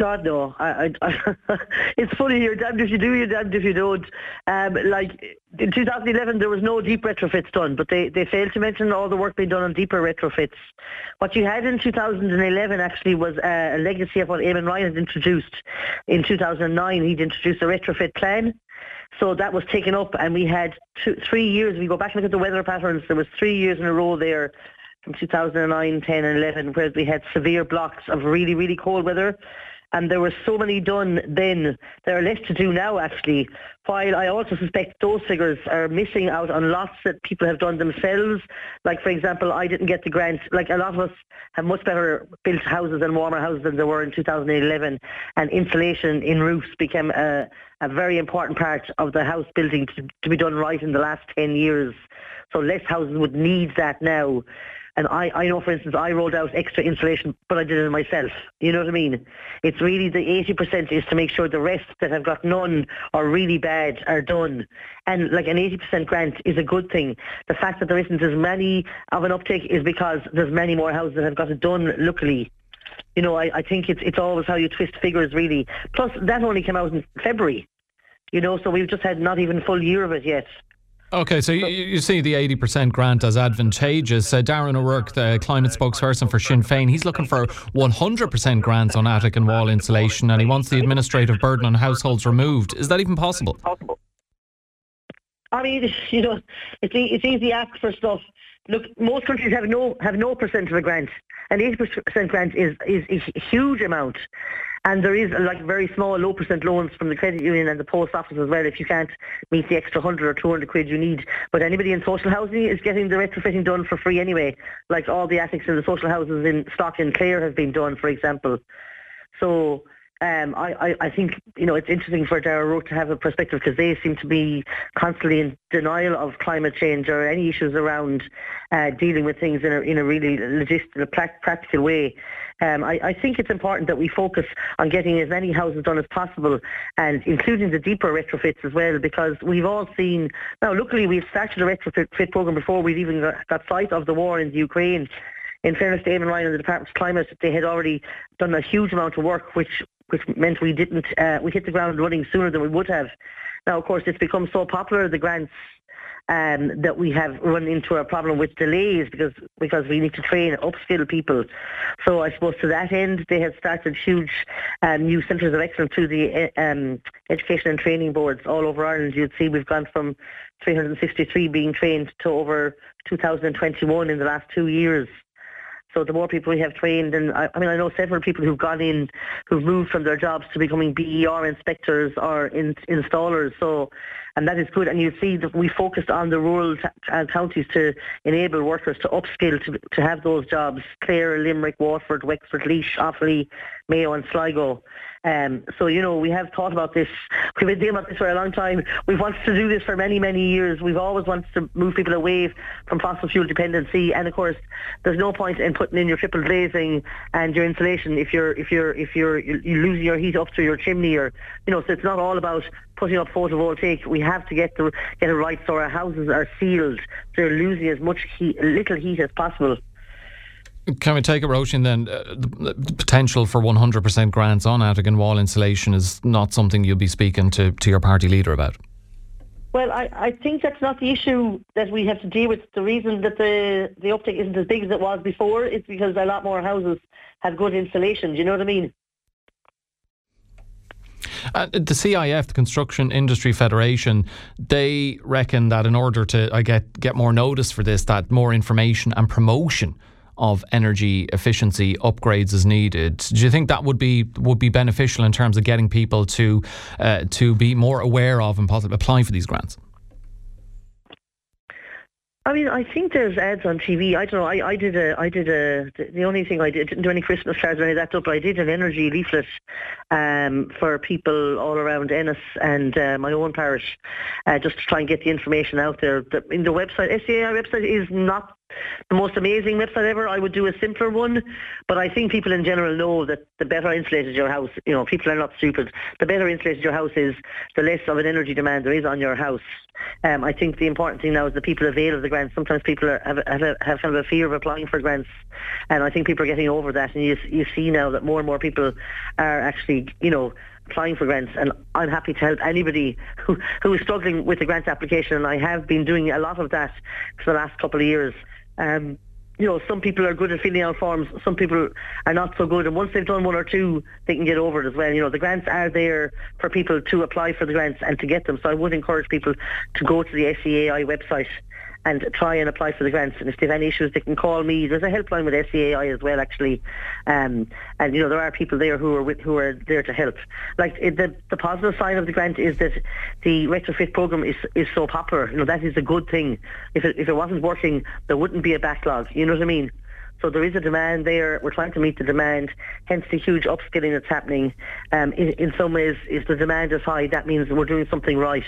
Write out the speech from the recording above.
God no. I, I, it's funny. You're damned if you do. You're damned if you don't. Um, like in 2011, there was no deep retrofits done, but they, they failed to mention all the work being done on deeper retrofits. What you had in 2011 actually was a legacy of what Eamon Ryan had introduced. In 2009, he'd introduced a retrofit plan. So that was taken up, and we had two, three years. We go back and look at the weather patterns. There was three years in a row there from 2009, 10 and 11 where we had severe blocks of really, really cold weather and there were so many done then. There are less to do now, actually. While I also suspect those figures are missing out on lots that people have done themselves. Like, for example, I didn't get the grant. Like, a lot of us have much better built houses and warmer houses than there were in 2011. And insulation in roofs became a, a very important part of the house building to, to be done right in the last 10 years. So less houses would need that now. And I, I know, for instance, I rolled out extra insulation, but I did it myself. You know what I mean? It's really the 80% is to make sure the rest that have got none or really bad are done. And like an 80% grant is a good thing. The fact that there isn't as many of an uptake is because there's many more houses that have got it done, luckily. You know, I, I think it's, it's always how you twist figures, really. Plus, that only came out in February. You know, so we've just had not even full year of it yet. Okay, so you, you, see the 80% grant as advantageous. Uh, Darren O'Rourke, the climate spokesperson for Sinn Féin, he's looking for 100% grants on attic and wall insulation and he wants the administrative burden on households removed. Is that even possible? Possible. I mean, you know, it's, it's easy ask for stuff. Look, most countries have no have no percent of a grant, and 80% grant is, is a huge amount. And there is like very small, low percent loans from the credit union and the post office as well if you can't meet the extra 100 or 200 quid you need. But anybody in social housing is getting the retrofitting done for free anyway. Like all the attics in the social houses in Stock and Clare have been done, for example. So um, I, I, I, think you know it's interesting for Darren O'Rourke to have a perspective because they seem to be constantly in denial of climate change or any issues around uh, dealing with things in a in a really logistical, practical way. Um, I, I, think it's important that we focus on getting as many houses done as possible and including the deeper retrofits as well because we've all seen, now luckily we've started a retrofit program before we've even got, got sight of the war in the Ukraine in fairness to Eamon Ryan and the Department of Climate, they had already done a huge amount of work, which which meant we didn't uh, we hit the ground running sooner than we would have. Now, of course, it's become so popular the grants um, that we have run into a problem with delays because because we need to train upskill people. So I suppose to that end, they have started huge um, new centres of excellence through the uh, um, education and training boards all over Ireland. You'd see we've gone from 363 being trained to over 2021 in the last two years. So the more people we have trained, and I, I, mean, I know several people who've gone in, who've moved from their jobs to becoming BER inspectors or in, installers. So, and that is good. And you see that we focused on the rural t- uh, counties to enable workers to upskill to, to have those jobs. Clare, Limerick, Waterford, Wexford, Laois, Offaly, Mayo and Sligo. Um, so, you know, we have thought about this. We've been dealing about this for a long time. We've wanted to do this for many, many years. We've always wanted to move people away from fossil fuel dependency. And of course, there's no point in putting in your triple glazing and your insulation if you're if you're if you're, you're losing your heat up through your chimney or you know. So it's not all about putting up photovoltaic. We have to get the get it right so our houses are sealed. They're losing as much heat, little heat as possible. Can we take it, Roisin, then? Uh, the potential for 100% grants on attic and wall insulation is not something you'll be speaking to, to your party leader about? Well, I, I think that's not the issue that we have to deal with. The reason that the, the uptake isn't as big as it was before is because a lot more houses have good insulation. Do you know what I mean? Uh, the CIF, the Construction Industry Federation, they reckon that in order to I get get more notice for this, that more information and promotion of energy efficiency upgrades is needed. Do you think that would be would be beneficial in terms of getting people to uh, to be more aware of and possibly apply for these grants? I mean, I think there's ads on TV. I don't know. I, I did a, I did a. The only thing I did didn't do any Christmas cards or any of that stuff. But I did an energy leaflet um, for people all around Ennis and uh, my own parish, uh, just to try and get the information out there. The, in the website, SEAI website is not the most amazing website ever. I would do a simpler one, but I think people in general know that the better insulated your house, you know, people are not stupid. The better insulated your house is, the less of an energy demand there is on your house. Um, I think the important thing now is that people avail of the grants. Sometimes people are, have, have, have kind of a fear of applying for grants, and I think people are getting over that. And you, you see now that more and more people are actually, you know, applying for grants and I'm happy to help anybody who, who is struggling with the grant application and I have been doing a lot of that for the last couple of years. Um, you know, some people are good at filling out forms, some people are not so good. And once they've done one or two, they can get over it as well. You know, the grants are there for people to apply for the grants and to get them. So I would encourage people to go to the SEAI website and try and apply for the grants. And if they have any issues, they can call me. There's a helpline with SEAI as well, actually. Um, and you know, there are people there who are with, who are there to help. Like the the positive side of the grant is that the retrofit program is is so popular. You know, that is a good thing. If it if it wasn't working, there wouldn't be a backlog. You know what I mean? So there is a demand there. We're trying to meet the demand, hence the huge upskilling that's happening. Um, in, in some ways, if the demand is high, that means we're doing something right.